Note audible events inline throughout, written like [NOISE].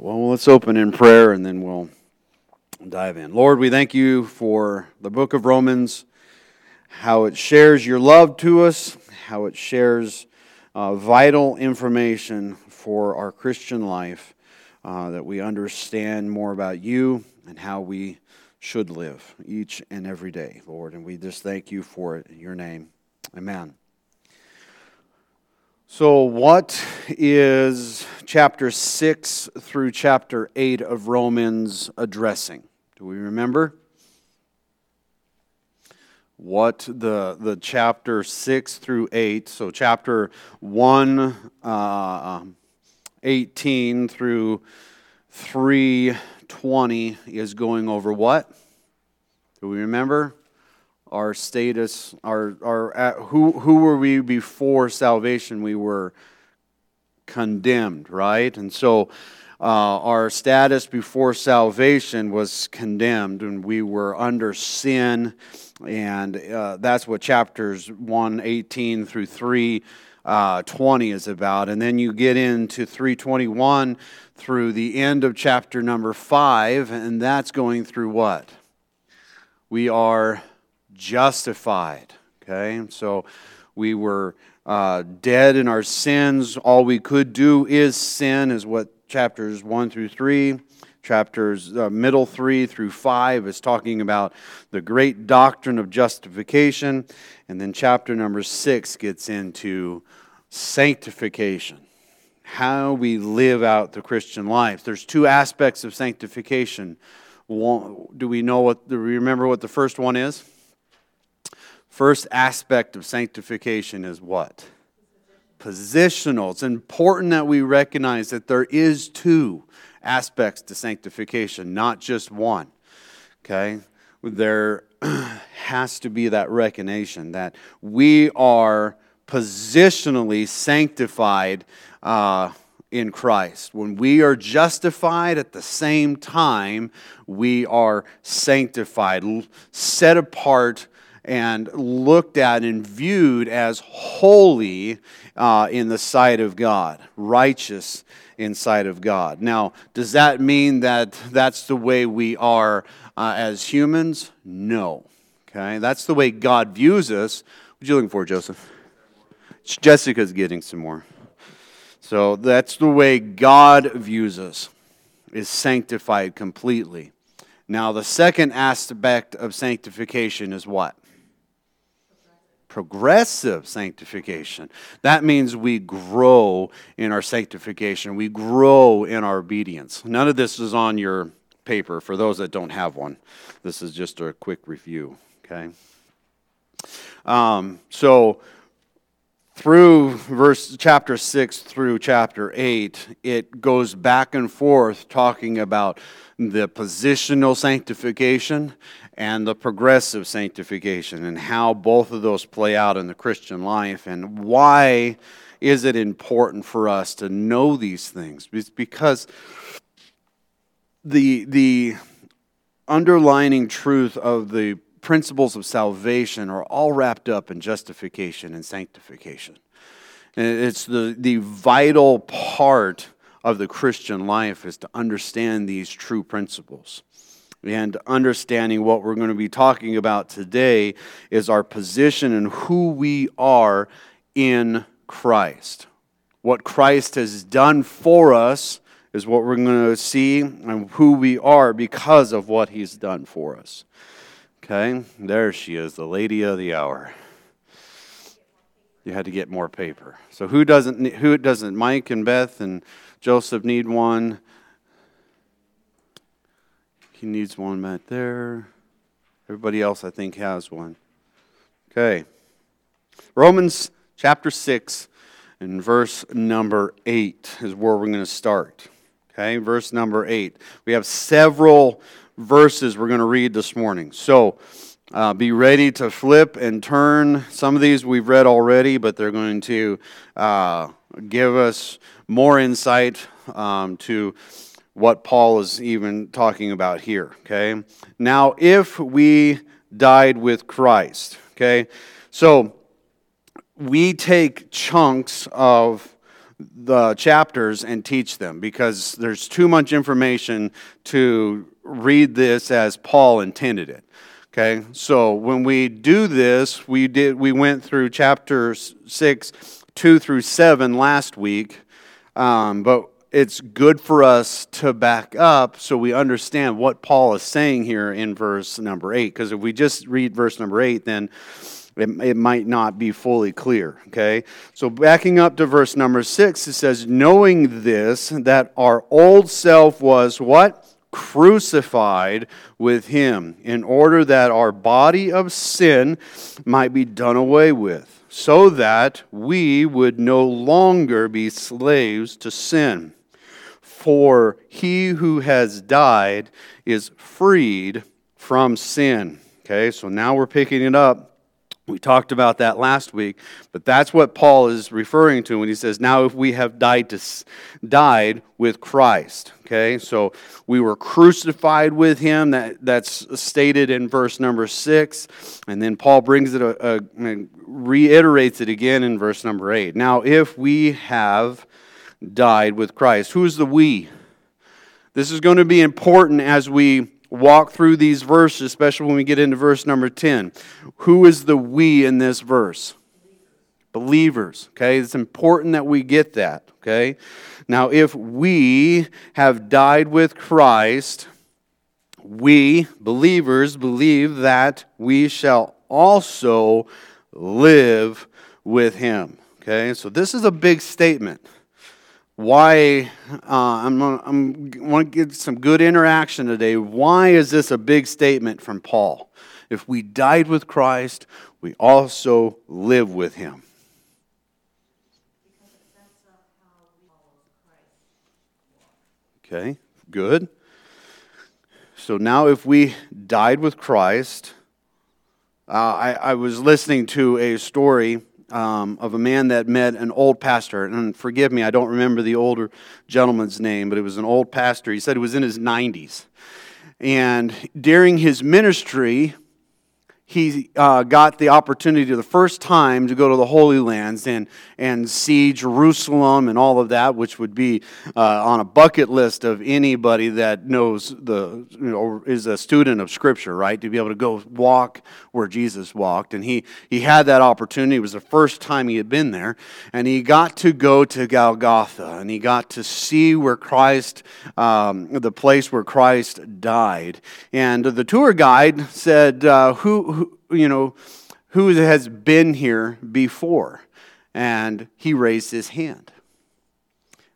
right, well, let's open in prayer and then we'll dive in. Lord, we thank you for the book of Romans, how it shares your love to us, how it shares uh, vital information for our Christian life, uh, that we understand more about you and how we should live each and every day, Lord. And we just thank you for it in your name. Amen. So, what is chapter 6 through chapter 8 of Romans addressing? Do we remember? What the, the chapter 6 through 8, so chapter 1, uh, 18 through 320 is going over what? Do we remember? Our status, our, our who, who were we before salvation? We were condemned, right? And so uh, our status before salvation was condemned, and we were under sin. And uh, that's what chapters 1 18 through 3 uh, 20 is about. And then you get into 321 through the end of chapter number 5, and that's going through what? We are justified. Okay, so we were uh, dead in our sins. All we could do is sin, is what chapters 1 through 3 chapters uh, middle 3 through 5 is talking about the great doctrine of justification and then chapter number 6 gets into sanctification how we live out the christian life there's two aspects of sanctification one, do we know what remember what the first one is First aspect of sanctification is what? Positional. It's important that we recognize that there is two aspects to sanctification, not just one. Okay? There [CLEARS THROAT] has to be that recognition that we are positionally sanctified uh, in Christ. When we are justified at the same time, we are sanctified, set apart and looked at and viewed as holy uh, in the sight of God, righteous in sight of God. Now, does that mean that that's the way we are uh, as humans? No. Okay, that's the way God views us. What are you looking for, Joseph? Jessica's getting some more. So that's the way God views us, is sanctified completely. Now, the second aspect of sanctification is what? Progressive sanctification. That means we grow in our sanctification, we grow in our obedience. None of this is on your paper for those that don't have one. This is just a quick review, okay? Um, so, through verse chapter 6 through chapter 8 it goes back and forth talking about the positional sanctification and the progressive sanctification and how both of those play out in the Christian life and why is it important for us to know these things? It's because the, the underlining truth of the principles of salvation are all wrapped up in justification and sanctification. And it's the, the vital part of the Christian life is to understand these true principles and understanding what we're going to be talking about today is our position and who we are in Christ. What Christ has done for us is what we're going to see and who we are because of what he's done for us. Okay, there she is, the lady of the hour. You had to get more paper. So who doesn't who doesn't Mike and Beth and Joseph need one? He needs one right there. Everybody else, I think, has one. Okay. Romans chapter 6 and verse number 8 is where we're going to start. Okay, verse number 8. We have several verses we're going to read this morning. So uh, be ready to flip and turn. Some of these we've read already, but they're going to uh, give us more insight um, to what Paul is even talking about here, okay? Now, if we died with Christ, okay? So we take chunks of the chapters and teach them because there's too much information to read this as Paul intended it. Okay, so when we do this, we did we went through chapters six, two through seven last week, um, but it's good for us to back up so we understand what Paul is saying here in verse number eight. Because if we just read verse number eight, then it, it might not be fully clear. Okay? So backing up to verse number six, it says, Knowing this, that our old self was what? Crucified with him, in order that our body of sin might be done away with, so that we would no longer be slaves to sin. For he who has died is freed from sin. Okay, so now we're picking it up. We talked about that last week, but that's what Paul is referring to when he says, "Now if we have died to died with Christ." Okay, so we were crucified with him. That that's stated in verse number six, and then Paul brings it a, a reiterates it again in verse number eight. Now if we have died with Christ. Who's the we? This is going to be important as we walk through these verses, especially when we get into verse number 10. Who is the we in this verse? Believers. Okay, it's important that we get that. Okay, now if we have died with Christ, we believers believe that we shall also live with him. Okay, so this is a big statement why uh, I'm, I'm want to get some good interaction today. Why is this a big statement from Paul? If we died with Christ, we also live with him. Okay, good. So now, if we died with Christ, uh, I, I was listening to a story um, of a man that met an old pastor. And forgive me, I don't remember the older gentleman's name, but it was an old pastor. He said he was in his 90s. And during his ministry, he uh, got the opportunity the first time to go to the Holy Lands and, and see Jerusalem and all of that, which would be uh, on a bucket list of anybody that knows the, you know, is a student of Scripture, right? To be able to go walk where Jesus walked. And he, he had that opportunity. It was the first time he had been there. And he got to go to Golgotha and he got to see where Christ, um, the place where Christ died. And the tour guide said, uh, who you know, who has been here before? And he raised his hand.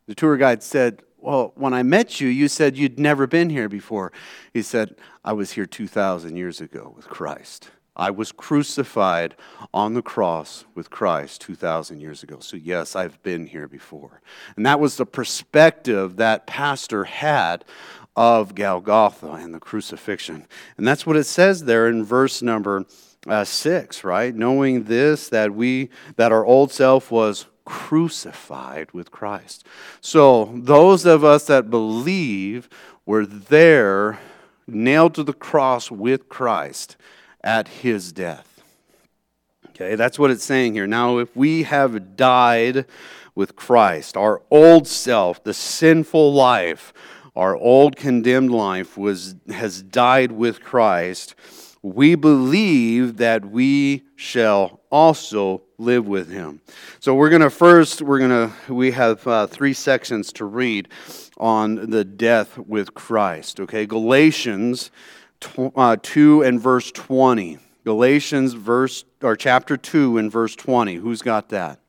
The tour guide said, Well, when I met you, you said you'd never been here before. He said, I was here 2,000 years ago with Christ. I was crucified on the cross with Christ 2,000 years ago. So, yes, I've been here before. And that was the perspective that pastor had of Golgotha and the crucifixion. And that's what it says there in verse number uh, 6, right? Knowing this, that we, that our old self was crucified with Christ. So, those of us that believe were there, nailed to the cross with Christ at his death. Okay, that's what it's saying here. Now, if we have died with Christ, our old self, the sinful life, our old condemned life was, has died with Christ, we believe that we shall also live with him. So we're going to first, we're going to, we have uh, three sections to read on the death with Christ. Okay, Galatians tw- uh, 2 and verse 20. Galatians verse, or chapter 2 and verse 20. Who's got that?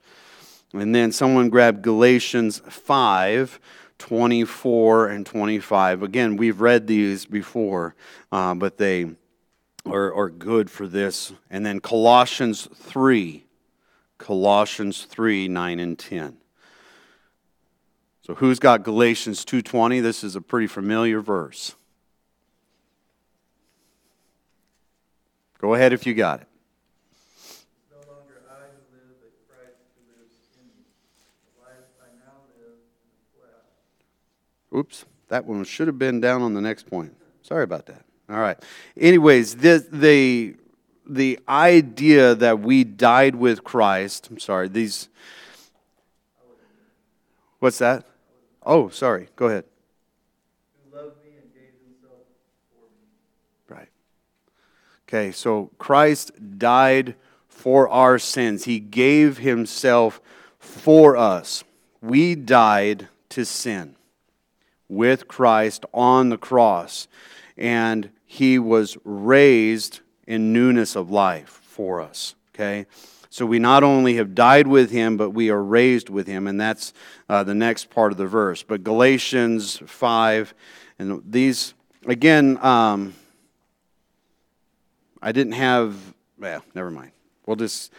And then someone grab Galatians 5 24 and 25. Again, we've read these before, uh, but they are, are good for this. And then Colossians 3, Colossians 3, 9 and 10. So who's got Galatians 2:20? This is a pretty familiar verse. Go ahead if you got it. Oops, that one should have been down on the next point. Sorry about that. All right. Anyways, the, the, the idea that we died with Christ, I'm sorry, these. What's that? Oh, sorry. Go ahead. Right. Okay, so Christ died for our sins. He gave himself for us. We died to sin with Christ on the cross, and he was raised in newness of life for us. Okay? So we not only have died with him, but we are raised with him, and that's uh, the next part of the verse. But Galatians 5, and these, again, um, I didn't have, well, never mind. We'll just,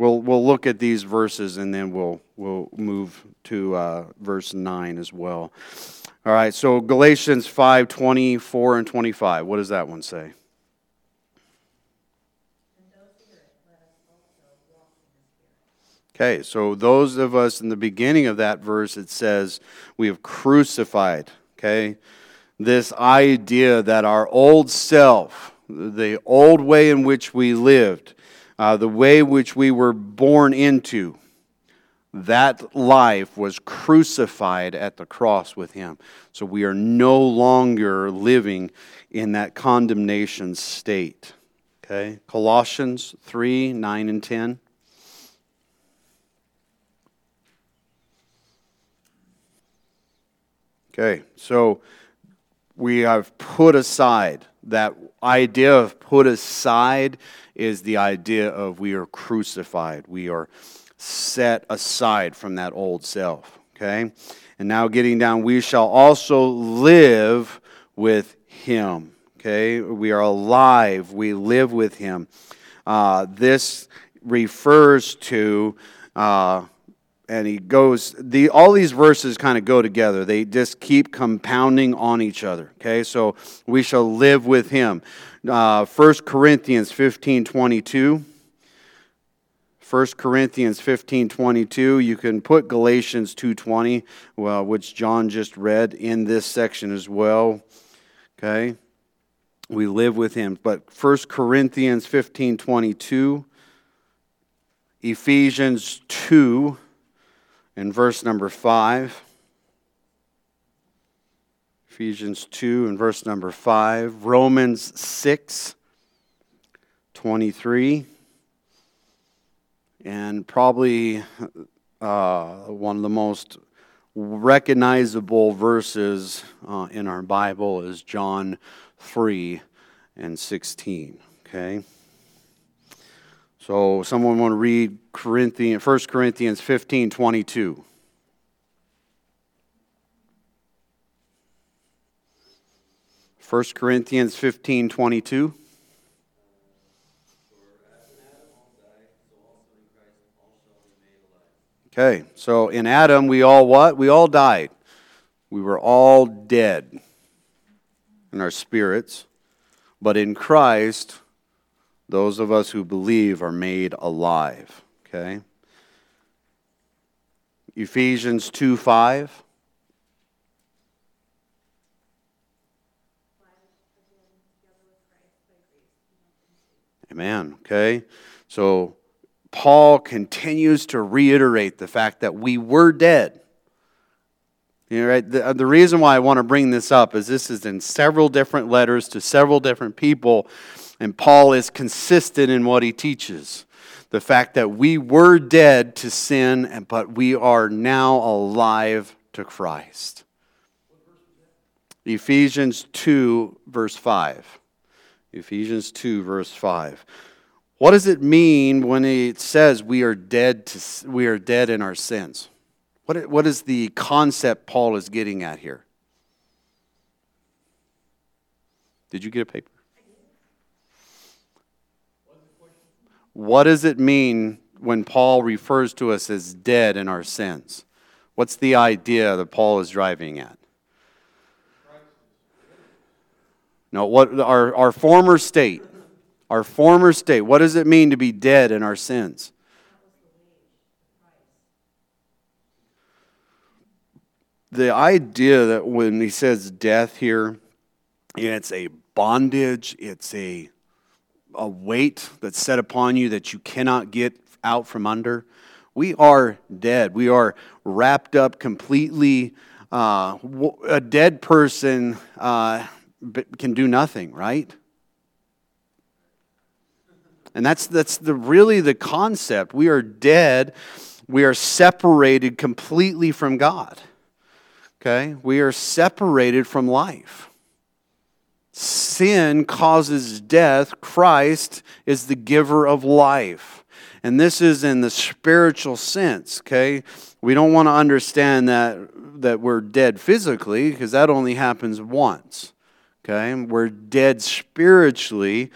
we'll, we'll look at these verses and then we'll, we'll move to uh, verse 9 as well. All right, so Galatians 5 24 and 25. What does that one say? Okay, so those of us in the beginning of that verse, it says, we have crucified, okay? This idea that our old self, the old way in which we lived, uh, the way which we were born into, that life was crucified at the cross with him. So we are no longer living in that condemnation state. Okay? Colossians 3 9 and 10. Okay, so we have put aside that idea of put aside is the idea of we are crucified. We are set aside from that old self. Okay? And now getting down, we shall also live with him. Okay? We are alive. We live with him. Uh, this refers to uh, and he goes the all these verses kind of go together. They just keep compounding on each other okay? So we shall live with him. Uh, 1 corinthians 15 22 1 corinthians 15 22 you can put galatians 2.20 well, which john just read in this section as well okay? We live with him. But 1 corinthians 15 22 ephesians 2 in verse number 5. Ephesians 2 and verse number 5. Romans 6, 23. And probably uh, one of the most recognizable verses uh, in our Bible is John 3 and 16. Okay? So, someone want to read Corinthians, 1 Corinthians 15 22. First Corinthians 15 22. Okay, so in Adam we all what? We all died. We were all dead in our spirits. But in Christ, those of us who believe are made alive. Okay? Ephesians 2 5. Amen. Okay? So Paul continues to reiterate the fact that we were dead. You know, right? the, uh, the reason why I want to bring this up is this is in several different letters to several different people and Paul is consistent in what he teaches. The fact that we were dead to sin, but we are now alive to Christ. Ephesians 2, verse 5. Ephesians 2, verse 5. What does it mean when it says we are dead, to, we are dead in our sins? What, what is the concept Paul is getting at here? Did you get a paper? What does it mean when Paul refers to us as dead in our sins? What's the idea that Paul is driving at? No, what our, our former state. Our former state. What does it mean to be dead in our sins? The idea that when he says death here, it's a bondage, it's a a weight that's set upon you that you cannot get out from under. We are dead. We are wrapped up completely. Uh, a dead person uh, can do nothing, right? And that's, that's the, really the concept. We are dead. We are separated completely from God. Okay? We are separated from life. Sin causes death. Christ is the giver of life. And this is in the spiritual sense, okay? We don't want to understand that, that we're dead physically because that only happens once, okay? We're dead spiritually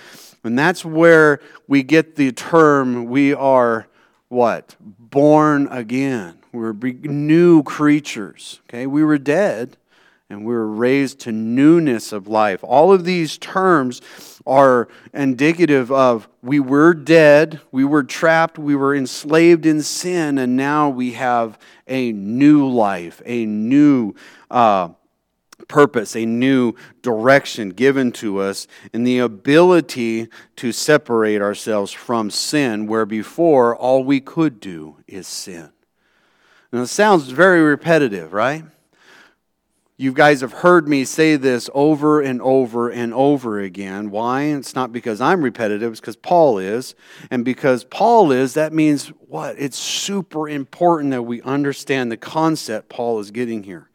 and that's where we get the term we are what? Born again. We're new creatures. Okay? We were dead and we were raised to newness of life. All of these terms are indicative of we were dead, we were trapped, we were enslaved in sin, and now we have a new life, a new uh, purpose, a new direction given to us, and the ability to separate ourselves from sin, where before all we could do is sin. Now, it sounds very repetitive, right? You guys have heard me say this over and over and over again. Why? It's not because I'm repetitive, it's because Paul is. And because Paul is, that means what? It's super important that we understand the concept Paul is getting here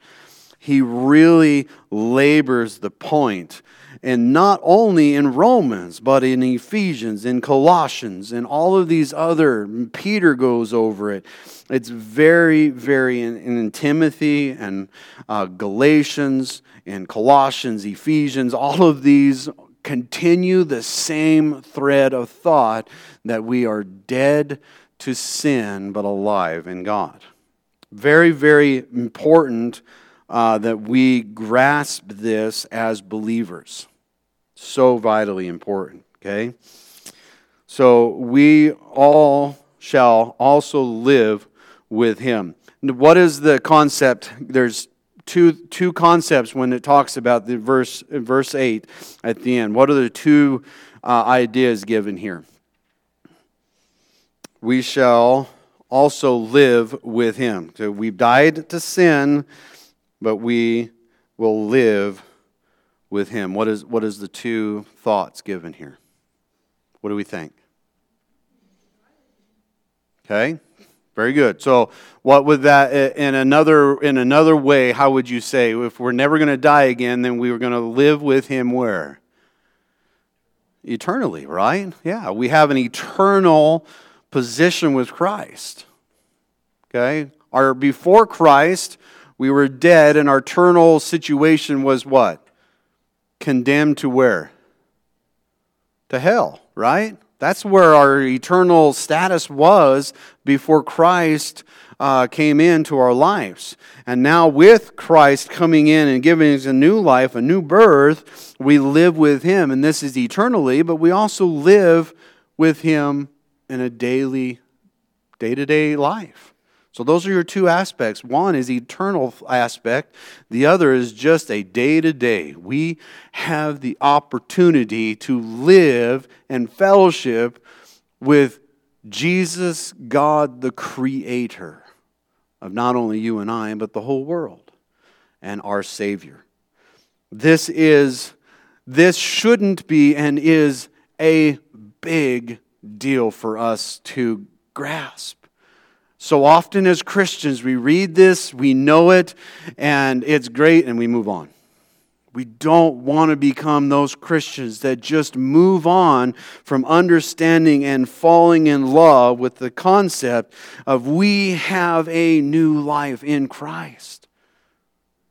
he really labors the point. And not only in Romans, but in Ephesians, in Colossians, and all of these other, Peter goes over it. It's very, very in, in Timothy and uh, Galatians and Colossians, Ephesians, all of these continue the same thread of thought that we are dead to sin but alive in God. Very, very important uh, that we grasp this as believers. So vitally important, okay? So we all shall also live with him. What is the concept? There's two, two concepts when it talks about the verse, verse 8 at the end. What are the two uh, ideas given here? We shall also live with him. So we've died to sin but we will live with him. What is, what is the two thoughts given here? What do we think? Okay, very good. So, what would that in another in another way? How would you say if we're never going to die again, then we were going to live with Him where? Eternally, right? Yeah, we have an eternal position with Christ. Okay, our before Christ, we were dead, and our eternal situation was what? Condemned to where? To hell, right? That's where our eternal status was before Christ uh, came into our lives. And now, with Christ coming in and giving us a new life, a new birth, we live with Him. And this is eternally, but we also live with Him in a daily, day to day life. So those are your two aspects. One is eternal aspect, the other is just a day to day. We have the opportunity to live and fellowship with Jesus, God the creator of not only you and I, but the whole world and our savior. This is this shouldn't be and is a big deal for us to grasp. So often as Christians, we read this, we know it, and it's great, and we move on. We don't want to become those Christians that just move on from understanding and falling in love with the concept of we have a new life in Christ.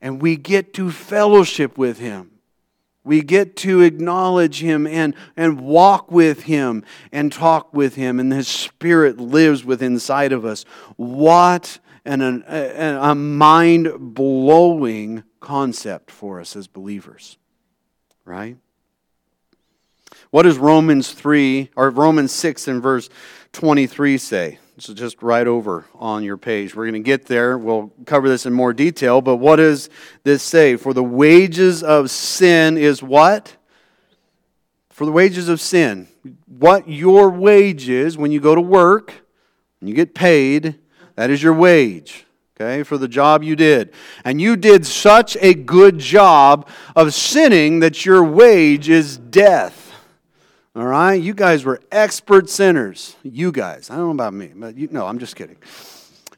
And we get to fellowship with Him. We get to acknowledge Him and, and walk with Him and talk with Him, and His Spirit lives within inside of us. What an, a, mind blowing concept for us as believers, right? What does Romans 3 or Romans 6 and verse 23 say? So just right over on your page. We're going to get there. We'll cover this in more detail. But what does this say? For the wages of sin is what? For the wages of sin. What your wages when you go to work, when you get paid, That is your wage, okay, for the job you did. And you did such a good job of sinning that your wage is death. All right? You guys were expert sinners. You guys. I don't know about me, but you, no, I'm just kidding.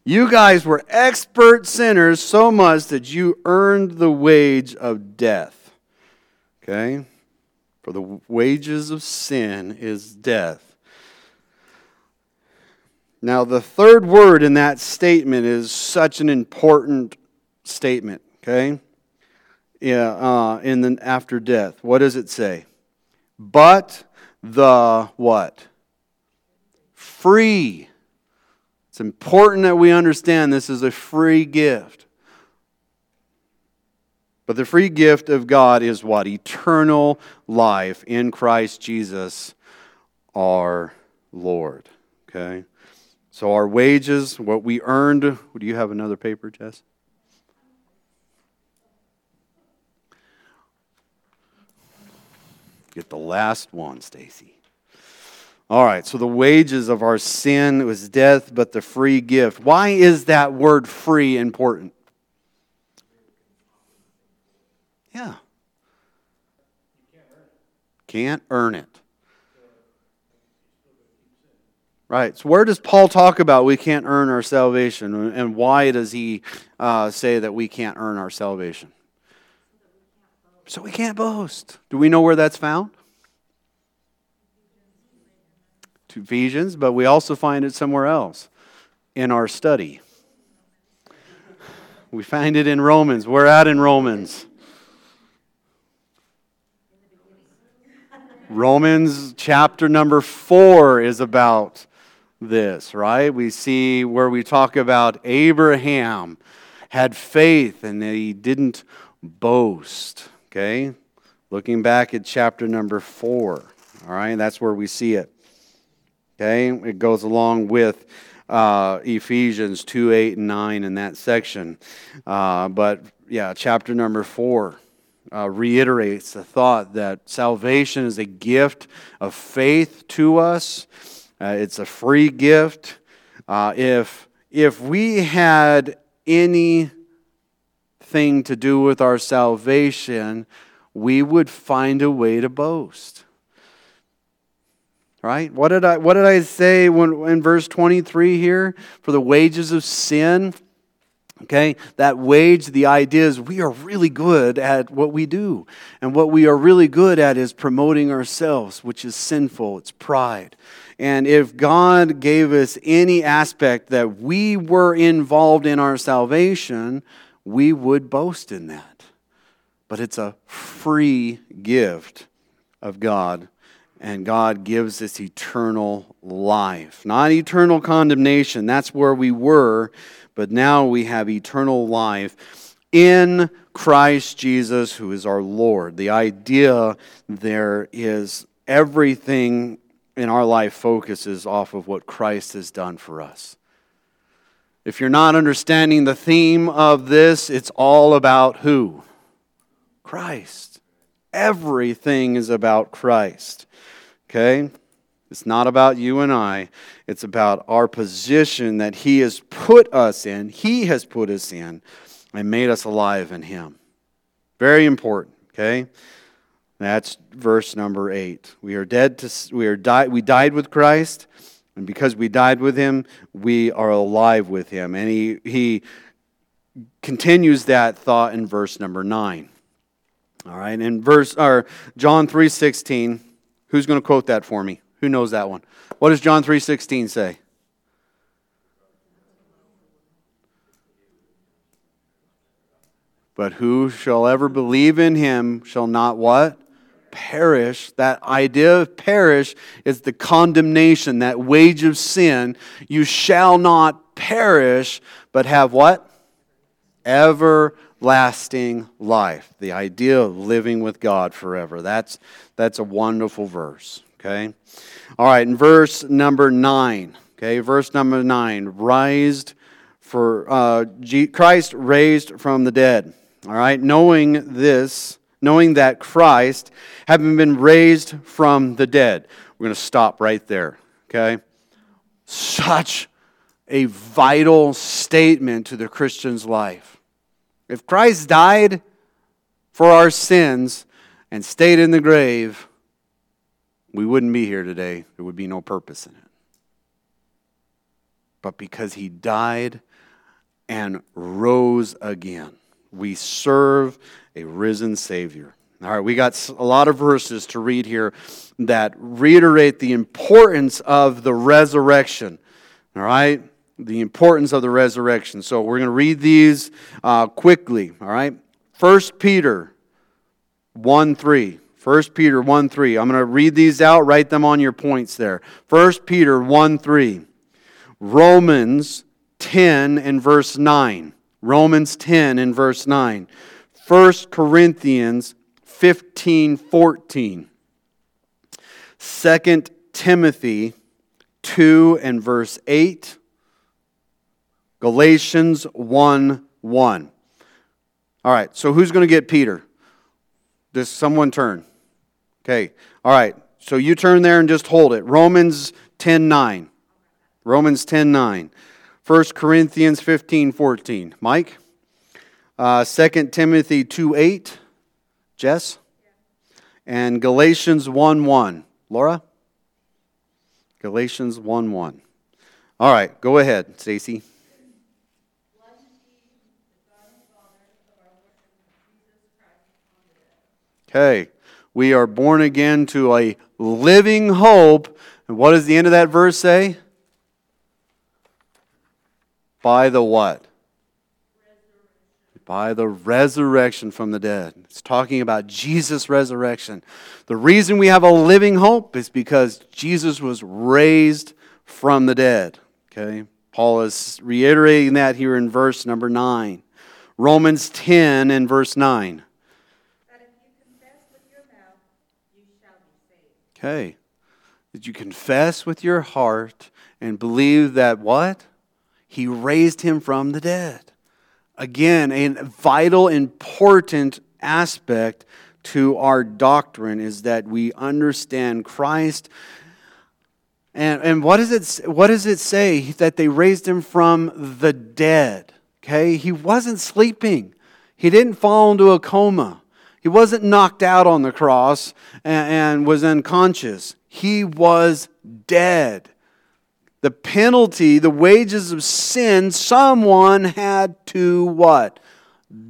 You guys were expert sinners so much that you earned the wage of death. Okay? For the wages of sin is death. Now, the third word in that statement is such an important statement, okay? Yeah, uh, in the after death. What does it say? But the what? Free. It's important that we understand this is a free gift. But the free gift of God is what? Eternal life in Christ Jesus our Lord. Okay? So our wages, what we earned, do you have another paper, Jess? Get the last one, Stacy. All right, so the wages of our sin was death, but the free gift. Why is that word free important? Yeah. Can't earn it. Right. So, where does Paul talk about we can't earn our salvation? And why does he uh, say that we can't earn our salvation? So, we can't boast. Do we know where that's found? To Ephesians, but we also find it somewhere else in our study. We find it in Romans. We're at in Romans. Romans chapter number four is about this, right? We see where we talk about Abraham had faith and he didn't boast, okay? Looking back at chapter number four, all right? That's where we see it, okay? It goes along with uh, Ephesians 2 8 and 9 in that section. Uh, but yeah, chapter number four. Uh, reiterates the thought that salvation is a gift of faith to us uh, it's a free gift. Uh, if, if we had anything to do with our salvation, we would find a way to boast. Right? What did I, what did I say when, in verse 23 here? For the wages of sin. Okay, that wage, the idea is we are really good at what we do. And what we are really good at is promoting ourselves, which is sinful, it's pride. And if God gave us any aspect that we were involved in our salvation, we would boast in that. But it's a free gift of God. And God gives us eternal life, not eternal condemnation. That's where we were. But now we have eternal life in Christ Jesus, who is our Lord. The idea there is everything in our life focuses off of what Christ has done for us. If you're not understanding the theme of this, it's all about who? Christ. Everything is about Christ. Okay? It's not about you and I. It's about our position that He has put us in. He has put us in and made us alive in Him. Very important, okay? That's verse number eight. We are dead to we are died we died with Christ, and because we died with him, we are alive with him. And he he continues that thought in verse number nine. All right, in verse or John three sixteen. Who's going to quote that for me? Who knows that one? What does John three sixteen say? But who shall ever believe in him shall not what? Perish, that idea of perish is the condemnation, that wage of sin. You shall not perish, but have what? Everlasting life. The idea of living with God forever. That's, that's a wonderful verse. Okay? All right, in verse number nine. Okay, verse number nine. Rised for uh, Christ raised from the dead. All right, knowing this knowing that Christ, having been raised from the dead. We're going to stop right there, okay? Such a vital statement to the Christian's life. If Christ died for our sins and stayed in the grave, we wouldn't be here today. There would be no purpose in it. But because he died and rose again, we serve a risen Savior. All right, we got a lot of verses to read here that reiterate the importance of the resurrection. All right, the importance of the resurrection. So we're going to read these uh, quickly. All right, First Peter 1 3. 1 Peter 1 3. I'm going to read these out, write them on your points there. 1 Peter 1 3. Romans 10 and verse 9. Romans 10 and verse 9. 1 Corinthians 15 14. 2 Timothy 2 and verse 8. Galatians 1 1. All right, so who's going to get Peter? Does someone turn? Okay, all right, so you turn there and just hold it. Romans 10 9. Romans 10 9. 1 Corinthians 15 14. Mike? Uh, 2 Timothy 2 8. Jess? And Galatians 1 1. Laura? Galatians 1 1. All right, go ahead, Stacy. Okay, we are born again to a living hope. And what does the end of that verse say? By the what? By the resurrection from the dead. It's talking about Jesus' resurrection. The reason we have a living hope is because Jesus was raised from the dead. Okay? Paul is reiterating that here in verse number 9. Romans 10 and verse 9. Okay. Did you confess with your heart and believe that what? He raised him from the dead. Again, a vital, important aspect to our doctrine is that we understand Christ. And, and what, does it, what does it say? That they raised him from the dead. Okay? He wasn't sleeping, he didn't fall into a coma. He wasn't knocked out on the cross and, and was unconscious. He was dead. The penalty, the wages of sin, someone had to what?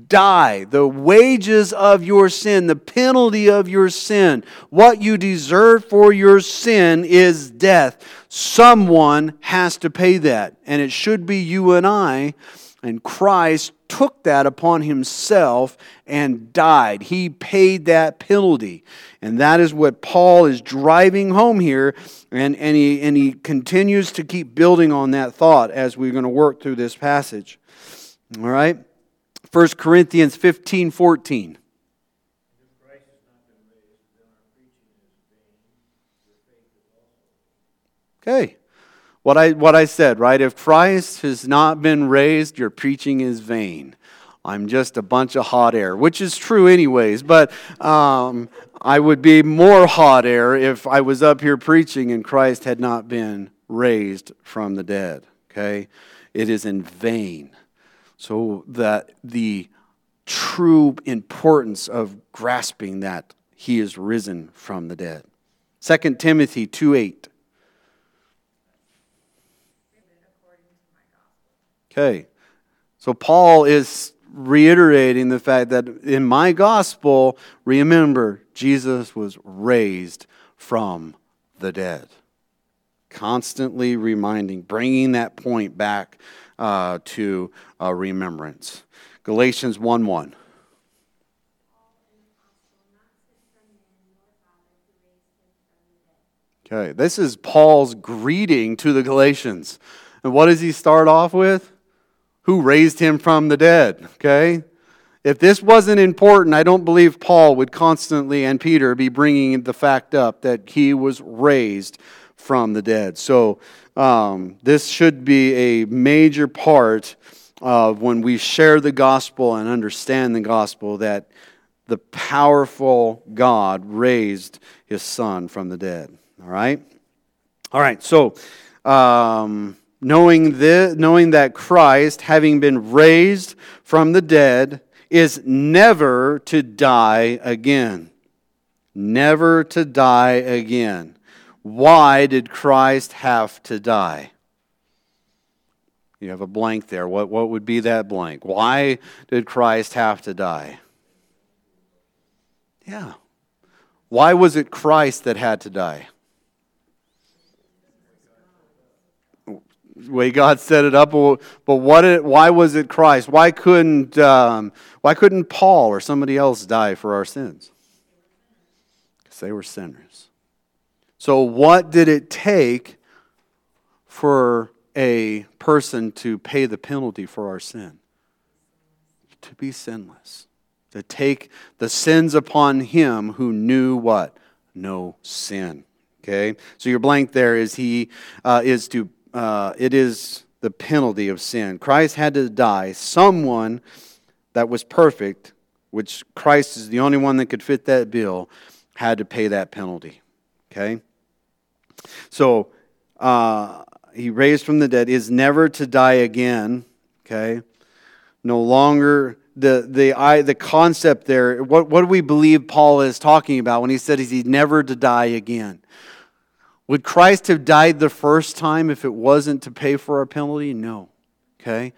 Die. The wages of your sin, the penalty of your sin, what you deserve for your sin is death. Someone has to pay that. And it should be you and I. And Christ took that upon himself and died. He paid that penalty. And that is what Paul is driving home here. And, and, he, and he continues to keep building on that thought as we're going to work through this passage. All right? 1 Corinthians 15 14. Okay what I, what I said, right? If Christ has not been raised, your preaching is vain. I'm just a bunch of hot air, which is true, anyways, but um, I would be more hot air if I was up here preaching and Christ had not been raised from the dead, okay? It is in vain. So that the true importance of grasping that he is risen from the dead. 2 Timothy 2 8. Okay. So Paul is reiterating the fact that in my gospel, remember, Jesus was raised from the dead. Constantly reminding, bringing that point back uh, to uh, remembrance. Galatians 1 1. Okay, this is Paul's greeting to the Galatians. And what does he start off with? Who raised him from the dead. Okay? If this wasn't important, I don't believe Paul would constantly and Peter be bringing the fact up that he was raised from the dead. So um, this should be a major part of when we share the gospel and understand the gospel that the powerful God raised his son from the dead. All right? All right, so um, knowing, this, knowing that Christ, having been raised from the dead, is never to die again. Never to die again. Why did Christ have to die? You have a blank there. What, what would be that blank? Why did Christ have to die? Yeah. Why was it Christ that had to die? Way God set it up, but what? It, why was it Christ? Why couldn't um, Why couldn't Paul or somebody else die for our sins? Because they were sinners. So, what did it take for a person to pay the penalty for our sin? To be sinless. To take the sins upon him who knew what? No sin. Okay? So your blank there is he uh, is to uh, it is the penalty of sin. Christ had to die. Someone that was perfect, which Christ is the only one that could fit that bill, had to pay that penalty. Okay? So uh, he raised from the dead, is never to die again. Okay? No longer the the I, the concept there. What what do we believe Paul is talking about when he said he's never to die again? Would Christ have died the first time if it wasn't to pay for our penalty? No. Okay.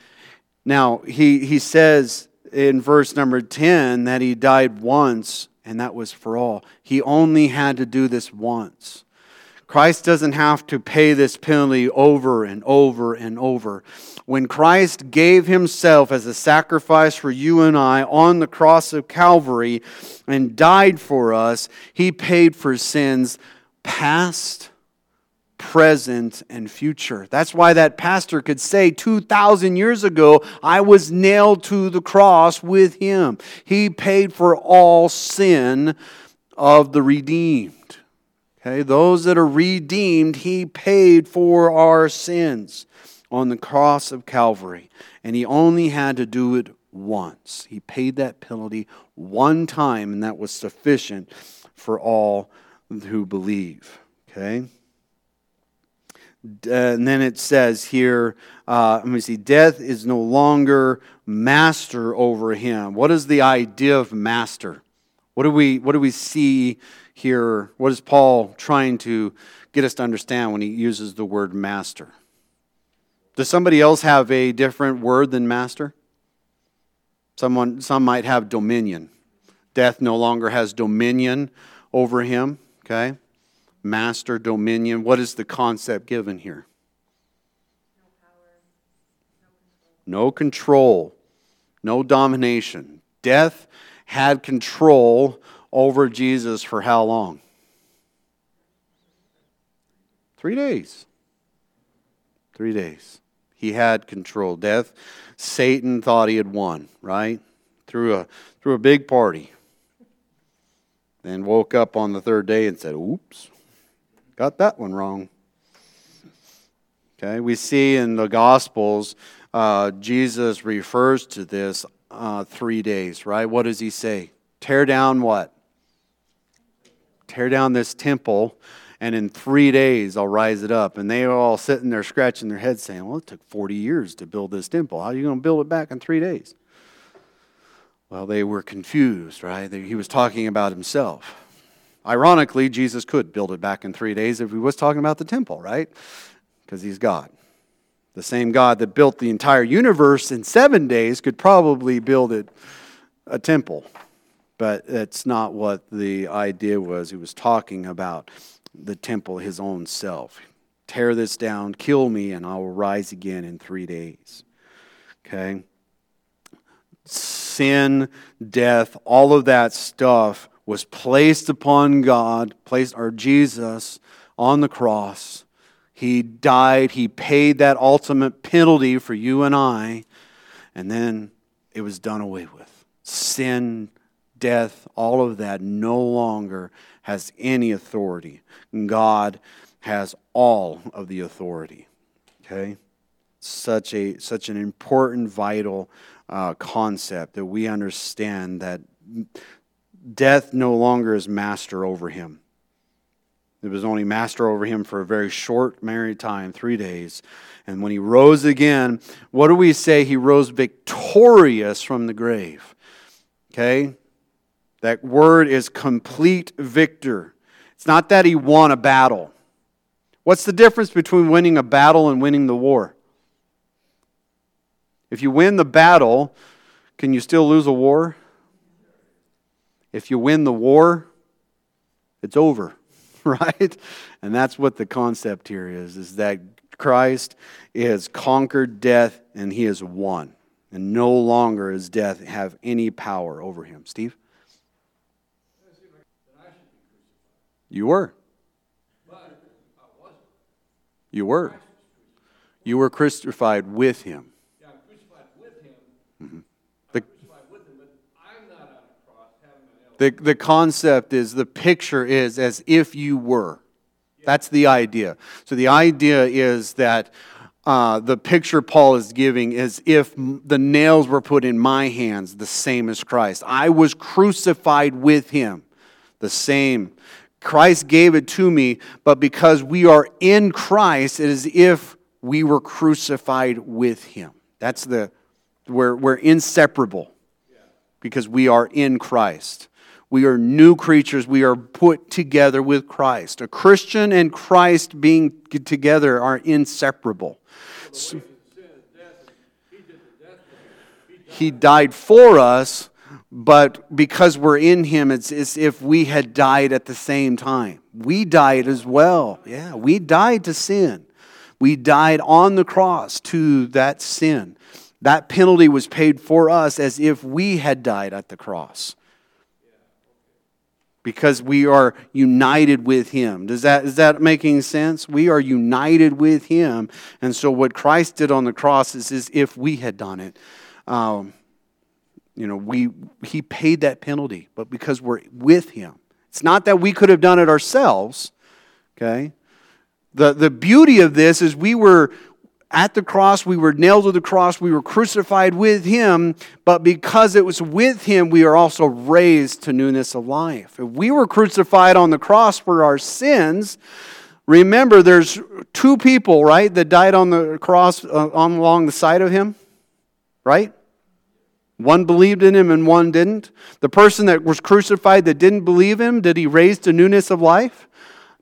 Now he he says in verse number ten that he died once, and that was for all. He only had to do this once. Christ doesn't have to pay this penalty over and over and over. When Christ gave himself as a sacrifice for you and I on the cross of Calvary and died for us, he paid for sins past, present, and future. That's why that pastor could say 2,000 years ago, I was nailed to the cross with him. He paid for all sin of the redeemed. Okay, those that are redeemed, he paid for our sins on the cross of Calvary. And he only had to do it once. He paid that penalty one time, and that was sufficient for all who believe. Okay? And then it says here, uh, let me see, death is no longer master over him. What is the idea of master? What do we, what do we see here, what is Paul trying to get us to understand when he uses the word master? Does somebody else have a different word than master? Someone, some might have dominion. Death no longer has dominion over him. Okay? Master, dominion. What is the concept given here? No power, no control, no domination. Death had control over Jesus for how long? Three days. Three days. He had control. Death, Satan thought he had won, right? Through a, through a big party. Then woke up on the third day and said, Oops, got that one wrong. Okay, we see in the Gospels, uh, Jesus refers to this uh, three days, right? What does he say? Tear down what? tear down this temple, and in three days I'll rise it up. And they were all sitting there scratching their heads saying, Well, it took 40 years to build this temple. How are you going to build it back in three days? Well, they were confused, right? He was talking about himself. Ironically, Jesus could build it back in three days if he was talking about the temple, right? Because he's God. The same God that built the entire universe in seven days could probably build it a temple but that's not what the idea was. He was talking about the temple, his own self. Tear this down, kill me, and I will rise again in three days. Okay? Sin, death, all of that stuff was placed upon God, placed our Jesus on the cross. He died, he paid that ultimate penalty for you and I, and then it was done away with. Sin death, all of that no longer has any authority. God has all of the authority. Okay? Such a such an important, vital uh, concept that we understand that death no longer is master over him. It was only master over him for a very short married time, three days. And when he rose again, what do we say? He rose victorious from the grave. Okay? That word is complete victor. It's not that he won a battle. What's the difference between winning a battle and winning the war? If you win the battle, can you still lose a war? If you win the war, it's over, [LAUGHS] right? And that's what the concept here is is that Christ has conquered death and he has won. And no longer does death have any power over him. Steve? You were. You were. You were crucified with him. Mm-hmm. The, the, the concept is, the picture is as if you were. That's the idea. So the idea is that uh, the picture Paul is giving is if the nails were put in my hands, the same as Christ. I was crucified with him, the same. Christ gave it to me, but because we are in Christ, it is if we were crucified with him. That's the, we're, we're inseparable because we are in Christ. We are new creatures. We are put together with Christ. A Christian and Christ being together are inseparable. So, he died for us, but because we're in him, it's as if we had died at the same time. We died as well. Yeah, we died to sin. We died on the cross to that sin. That penalty was paid for us as if we had died at the cross because we are united with him. Does that is that making sense? We are united with him, and so what Christ did on the cross is, is if we had done it. Um, you know, we he paid that penalty, but because we're with him. It's not that we could have done it ourselves. Okay? The the beauty of this is we were at the cross, we were nailed to the cross, we were crucified with him, but because it was with him, we are also raised to newness of life. If we were crucified on the cross for our sins, remember there's two people, right, that died on the cross uh, on along the side of him, right? One believed in him and one didn't. The person that was crucified that didn't believe him, did he raise to newness of life?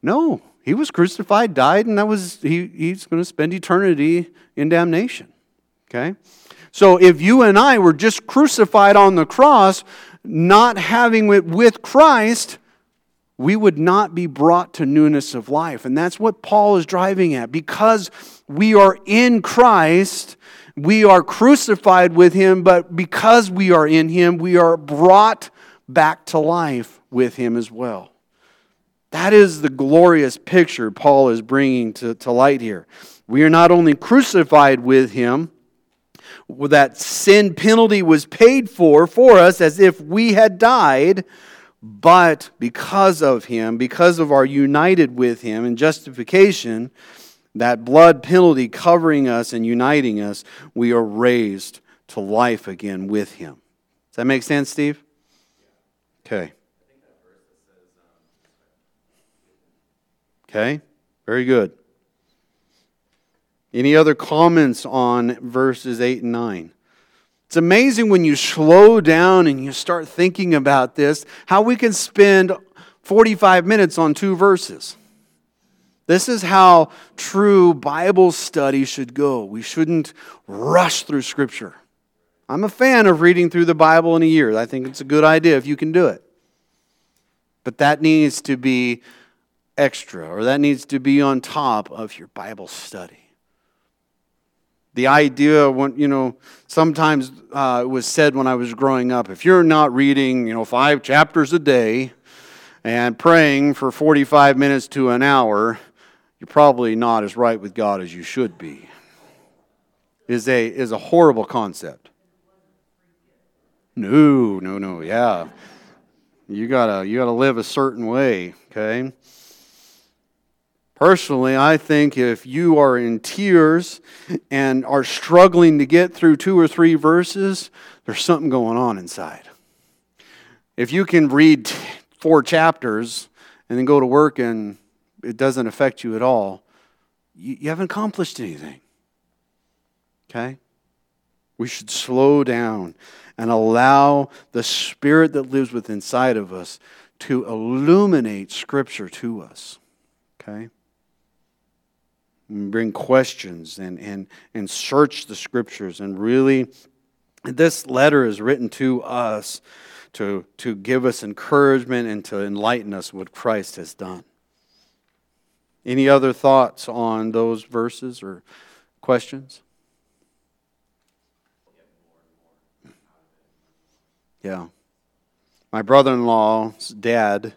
No. He was crucified, died, and that was he, he's going to spend eternity in damnation. Okay? So if you and I were just crucified on the cross, not having it with Christ, we would not be brought to newness of life. And that's what Paul is driving at. Because we are in Christ, we are crucified with him, but because we are in him, we are brought back to life with him as well. That is the glorious picture Paul is bringing to, to light here. We are not only crucified with him, that sin penalty was paid for for us as if we had died, but because of him, because of our united with him in justification, that blood penalty covering us and uniting us, we are raised to life again with him. Does that make sense, Steve? Okay. Okay? Very good. Any other comments on verses 8 and 9? It's amazing when you slow down and you start thinking about this, how we can spend 45 minutes on two verses. This is how true Bible study should go. We shouldn't rush through Scripture. I'm a fan of reading through the Bible in a year. I think it's a good idea if you can do it. But that needs to be extra or that needs to be on top of your Bible study. The idea, when, you know, sometimes uh, was said when I was growing up if you're not reading, you know, five chapters a day and praying for 45 minutes to an hour, you're probably not as right with God as you should be. Is a, is a horrible concept. No, no, no, yeah. You gotta, you gotta live a certain way, okay? Personally, I think if you are in tears and are struggling to get through two or three verses, there's something going on inside. If you can read four chapters and then go to work and it doesn't affect you at all, you, haven't accomplished anything. Okay? We should slow down and allow the Spirit that lives within inside of us to illuminate Scripture to us. Okay? Bring questions and, and, and search the Scriptures and really, this letter is written to us to, to give us encouragement and to enlighten us what Christ has done. Any other thoughts on those verses or questions? Yeah. My brother in law's dad,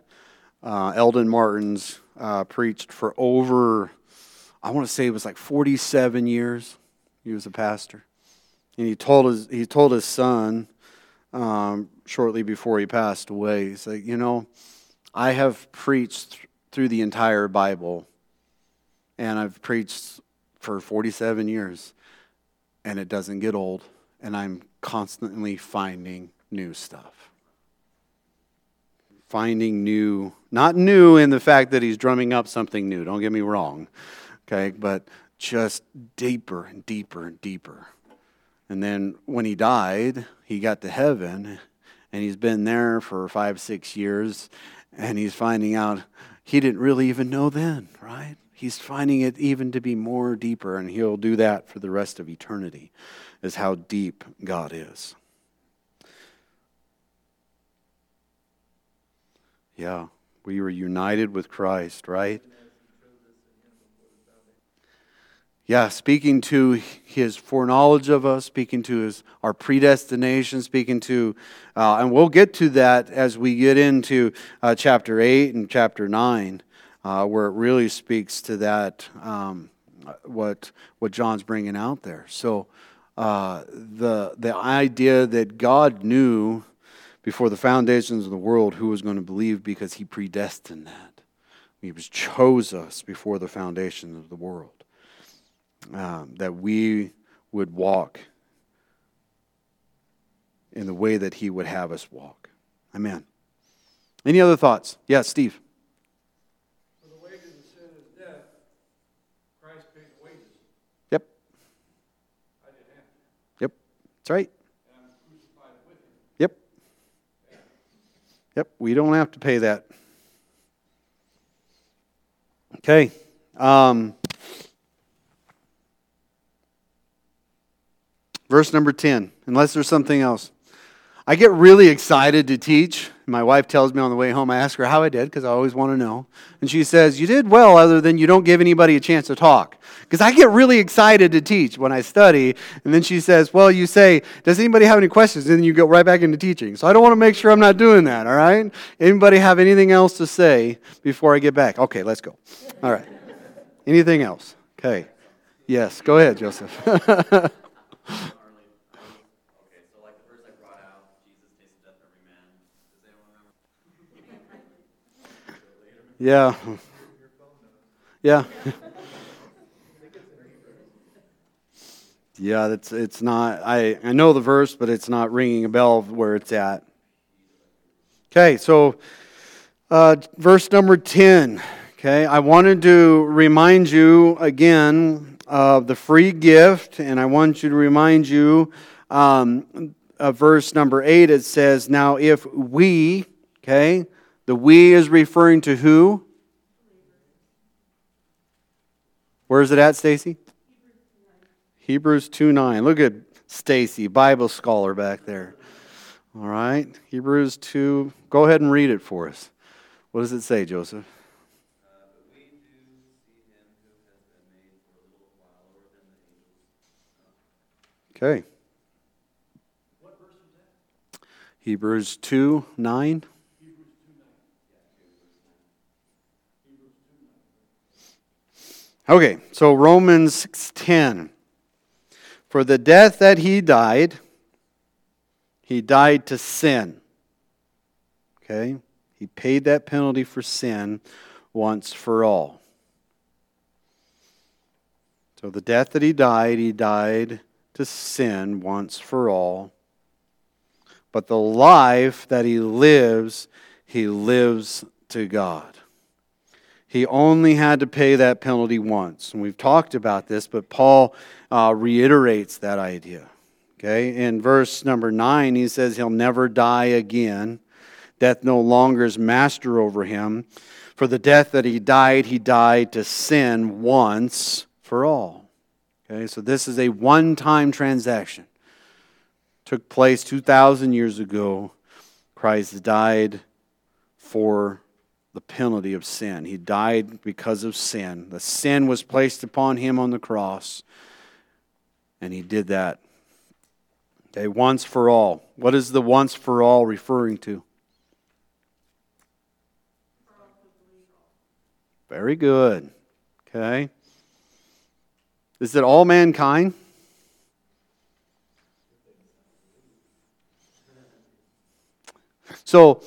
uh, Eldon Martins, uh, preached for over, I want to say it was like 47 years. He was a pastor. And he told his, he told his son um, shortly before he passed away, he said, You know, I have preached th- through the entire Bible, and I've preached for 47 years, and it doesn't get old, and I'm constantly finding new stuff. Finding new, not new in the fact that he's drumming up something new, don't get me wrong, okay, but just deeper and deeper and deeper. And then when he died, he got to heaven, and he's been there for five, six years, and he's finding out he didn't really even know then, right? He's finding it even to be more deeper, and he'll do that for the rest of eternity, is how deep God is. Yeah, we were united with Christ, right? Yeah, speaking to his foreknowledge of us, speaking to his our predestination, speaking to, uh, and we'll get to that as we get into uh, chapter eight and chapter nine, uh, where it really speaks to that um, what what John's bringing out there. So uh, the the idea that God knew before the foundations of the world who was going to believe because he predestined that. He was chose us before the foundations of the world. Um, that we would walk in the way that he would have us walk. Amen. Any other thoughts? Yes, yeah, Steve. For the wages of sin is death. Christ paid the wages. Yep. I didn't have to. Yep. That's right. Yep. Yep, we don't have to pay that. Okay. Um, verse number 10, unless there's something else. I get really excited to teach. My wife tells me on the way home, I ask her how I did because I always want to know. And she says, You did well, other than you don't give anybody a chance to talk. Because I get really excited to teach when I study. And then she says, Well, you say, Does anybody have any questions? And then you go right back into teaching. So I don't want to make sure I'm not doing that, all right? Anybody have anything else to say before I get back? Okay, let's go. All right. Anything else? Okay. Yes, go ahead, Joseph. [LAUGHS] Yeah. Yeah. Yeah, it's it's not. I I know the verse, but it's not ringing a bell where it's at. Okay, so uh, verse number ten. Okay, I wanted to remind you again of the free gift, and I want you to remind you um, of verse number eight. It says, "Now if we, okay, the we is referring to who? Where is it at, Stacy? Hebrews 2 9. Look at Stacy, Bible scholar back there. All right. Hebrews 2. Go ahead and read it for us. What does it say, Joseph? Okay. Hebrews 2 9. Okay, so Romans 10. For the death that he died, he died to sin. Okay? He paid that penalty for sin once for all. So the death that he died, he died to sin once for all. But the life that he lives, he lives to God. He only had to pay that penalty once. And we've talked about this, but Paul uh, reiterates that idea. Okay, in verse number nine, he says he'll never die again. Death no longer is master over him. For the death that he died, he died to sin once for all. Okay, so this is a one time transaction. Took place 2,000 years ago. Christ died for the penalty of sin. He died because of sin. The sin was placed upon him on the cross, and he did that. Okay, once for all. What is the once for all referring to? Very good. Okay. Is it all mankind? So,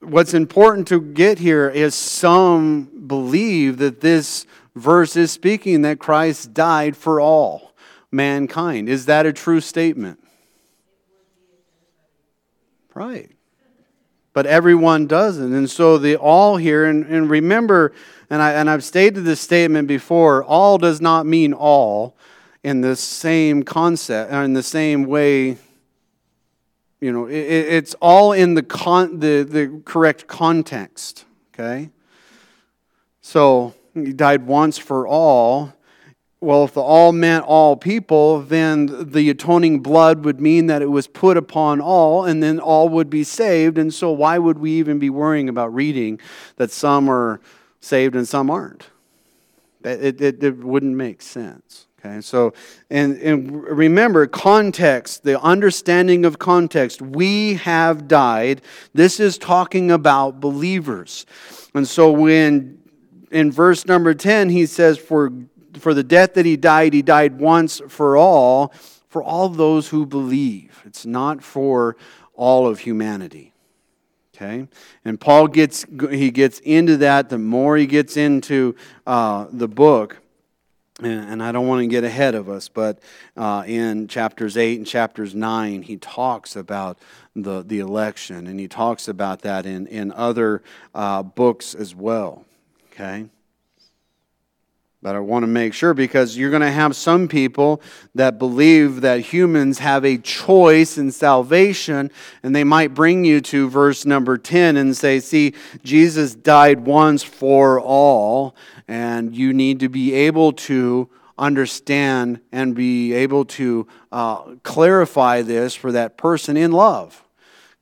what's important to get here is some believe that this verse is speaking that Christ died for all mankind. Is that a true statement? Right. But everyone doesn't. And so the all here, and, and remember, and, I, and I've stated this statement before all does not mean all in the same concept, or in the same way you know, it, it's all in the, con, the, the correct context, okay? So, he died once for all. Well, if the all meant all people, then the atoning blood would mean that it was put upon all, and then all would be saved. And so, why would we even be worrying about reading that some are saved and some aren't? It, it, it wouldn't make sense. Okay, so, and, and remember context, the understanding of context. We have died. This is talking about believers. And so, when in verse number 10, he says, For, for the death that he died, he died once for all, for all those who believe. It's not for all of humanity. Okay, and Paul gets he gets into that. The more he gets into uh, the book, and I don't want to get ahead of us, but uh, in chapters 8 and chapters 9, he talks about the, the election, and he talks about that in, in other uh, books as well. Okay? But I want to make sure because you're going to have some people that believe that humans have a choice in salvation, and they might bring you to verse number 10 and say, See, Jesus died once for all, and you need to be able to understand and be able to uh, clarify this for that person in love.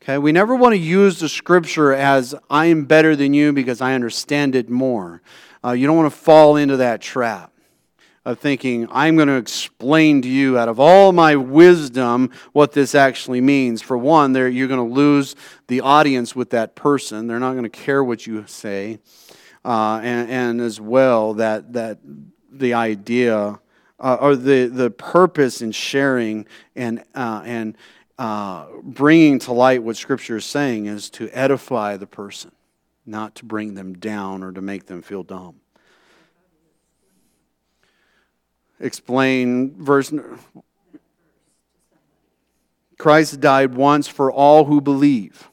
Okay, we never want to use the scripture as I am better than you because I understand it more. Uh, you don't want to fall into that trap of thinking, I'm going to explain to you out of all my wisdom what this actually means. For one, you're going to lose the audience with that person. They're not going to care what you say. Uh, and, and, as well, that, that the idea uh, or the, the purpose in sharing and, uh, and uh, bringing to light what Scripture is saying is to edify the person not to bring them down or to make them feel dumb. Explain verse. Christ died once for all who believe.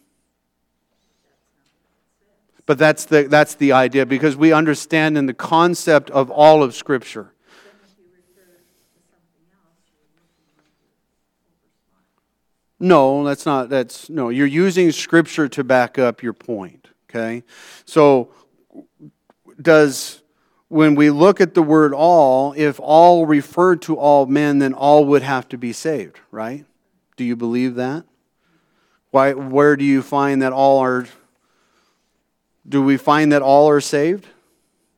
But that's the, that's the idea because we understand in the concept of all of Scripture. No, that's not, that's, no, you're using Scripture to back up your point. Okay? So, does, when we look at the word all, if all referred to all men, then all would have to be saved, right? Do you believe that? Why, where do you find that all are, do we find that all are saved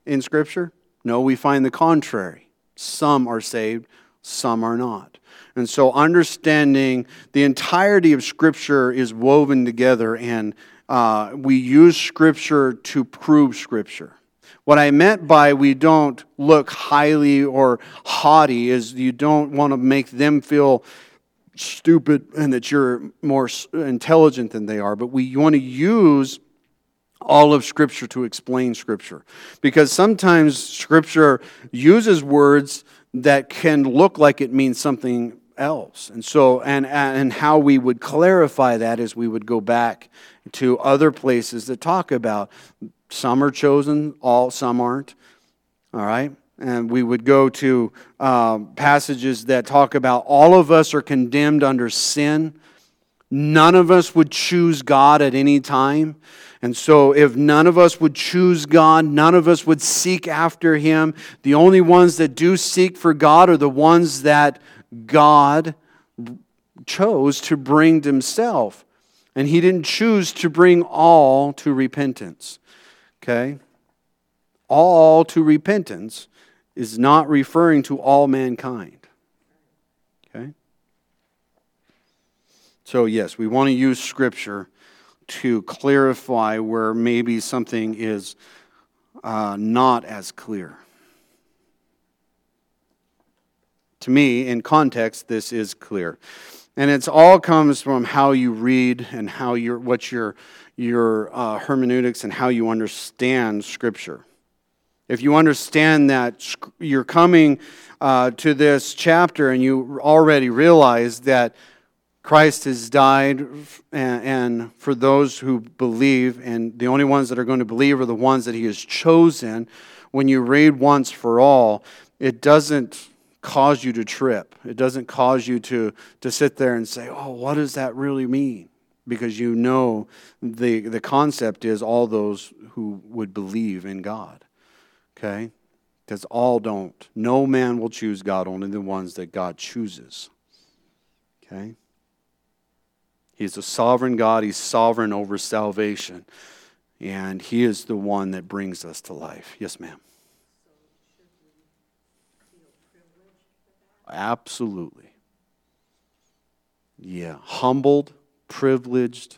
in Scripture? No, we find the contrary. Some are saved, some are not. And so, understanding the entirety of Scripture is woven together, and uh, we use Scripture to prove Scripture. What I meant by we don't look highly or haughty is you don't want to make them feel stupid and that you're more intelligent than they are, but we want to use all of Scripture to explain Scripture. Because sometimes Scripture uses words that can look like it means something else. And so, and, and how we would clarify that is we would go back to other places that talk about Some are chosen, all some aren't. All right? And we would go to uh, passages that talk about all of us are condemned under sin. None of us would choose God at any time. And so, if none of us would choose God, none of us would seek after Him. The only ones that do seek for God are the ones that God chose to bring to Himself. And He didn't choose to bring all to repentance. Okay? All to repentance is not referring to all mankind. Okay? So, yes, we want to use Scripture to clarify where maybe something is uh, not as clear. To me, in context, this is clear. And it's all comes from how you read and how your what your your uh, hermeneutics and how you understand Scripture. If you understand that you're coming uh, to this chapter and you already realize that Christ has died, and, for those who believe, and the only ones that are going to believe are the ones that He has chosen. When you read once for all, it doesn't cause you to trip. It doesn't cause you to, to sit there and say, oh, what does that really mean? Because you know the, the concept is all those who would believe in God. Okay? Because all don't. No man will choose God, only the ones that God chooses. Okay? He's a sovereign God. He's sovereign over salvation. And He is the one that brings us to life. Yes, ma'am. Absolutely. Yeah. Humbled, privileged,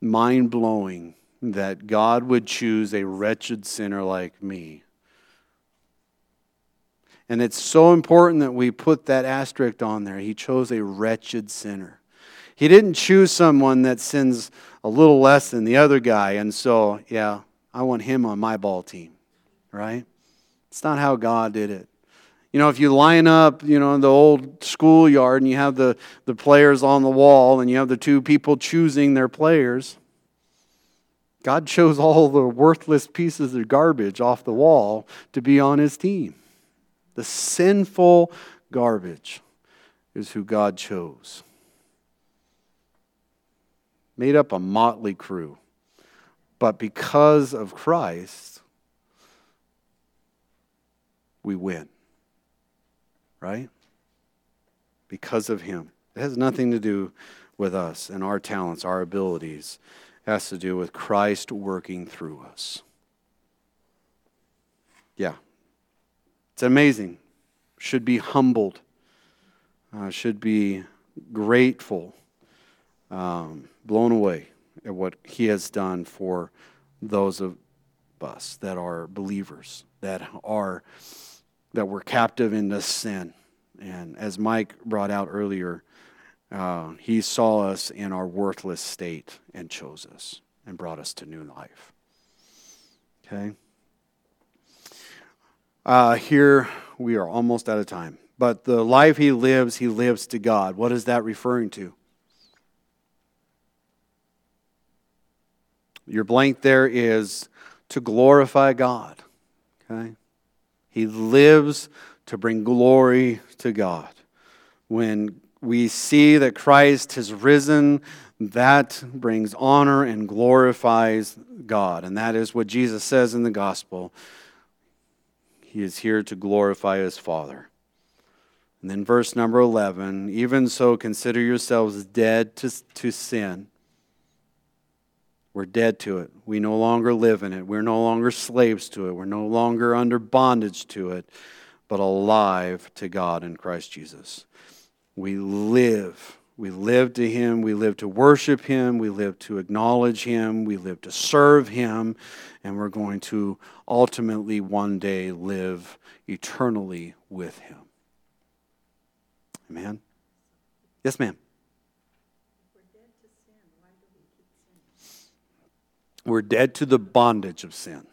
mind blowing that God would choose a wretched sinner like me. And it's so important that we put that asterisk on there. He chose a wretched sinner. He didn't choose someone that sins a little less than the other guy, and so, yeah, I want him on my ball team, right? It's not how God did it. You know, if you line up, you know, the old schoolyard and you have the, the players on the wall and you have the two people choosing their players, God chose all the worthless pieces of garbage off the wall to be on his team. The sinful garbage is who God chose made up a motley crew. But because of Christ, we win. Right? Because of Him. It has nothing to do with us and our talents, our abilities. It has to do with Christ working through us. Yeah. It's amazing. Should be humbled, uh, should be grateful um, blown away at what He has done for those of us that are believers, that are that were captive into sin. And as Mike brought out earlier, uh, he saw us in our worthless state and chose us and brought us to new life. Okay? Uh, here we are almost out of time. But the life he lives, he lives to God. What is that referring to? Your blank there is to glorify God. Okay? He lives to bring glory to God. When we see that Christ has risen, that brings honor and glorifies God. And that is what Jesus says in the gospel. He is here to glorify his Father. And then verse number 11 even so, consider yourselves dead to, to sin we're dead to it. We no longer live in it. We're no longer slaves to it. We're no longer under bondage to it, but alive to God in Christ Jesus. We live. We live to Him. We live to worship Him. We live to acknowledge Him. We live to serve Him. And we're going to ultimately one day live eternally with Him. Amen? Yes, ma'am. We're dead to the bondage of sin.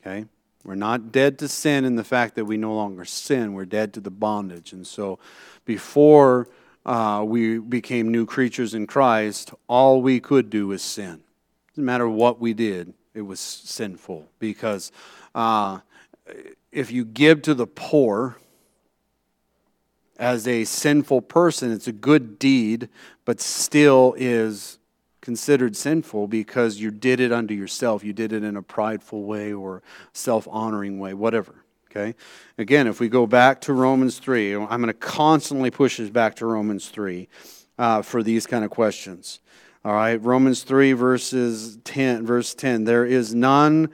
Okay? We're not dead to sin in the fact that we no longer sin. We're dead to the bondage. And so before uh, we became new creatures in Christ, all we could do was sin. Doesn't matter what we did, it was sinful. Because uh, if you give to the poor as a sinful person, it's a good deed, but still is considered sinful because you did it unto yourself. You did it in a prideful way or self honoring way, whatever. Okay? Again, if we go back to Romans 3, I'm going to constantly push us back to Romans 3 uh, for these kind of questions. All right, Romans 3, verses 10, verse 10. There is none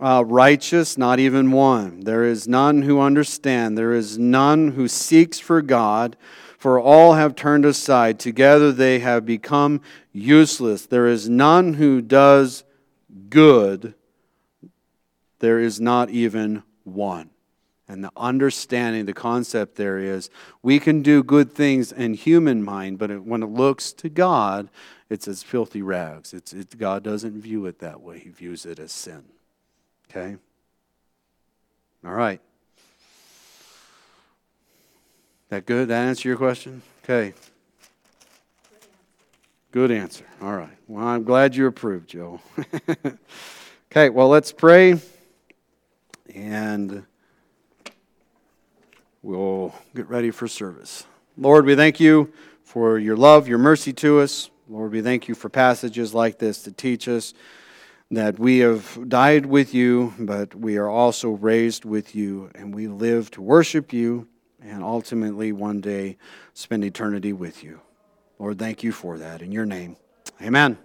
uh, righteous, not even one. There is none who understand. There is none who seeks for God, for all have turned aside. Together they have become useless. There is none who does good. There is not even one. And the understanding, the concept there is we can do good things in human mind, but when it looks to God, it's as filthy rags. It's, it, God doesn't view it that way, He views it as sin. Okay? All right. That good? That answer your question? Okay. Good answer. All right. Well, I'm glad you approved, Joe. [LAUGHS] okay, well, let's pray and we'll get ready for service. Lord, we thank you for your love, your mercy to us. Lord, we thank you for passages like this to teach us that we have died with you, but we are also raised with you, and we live to worship you and ultimately one day spend eternity with you. Lord, thank you for that. In your name, amen.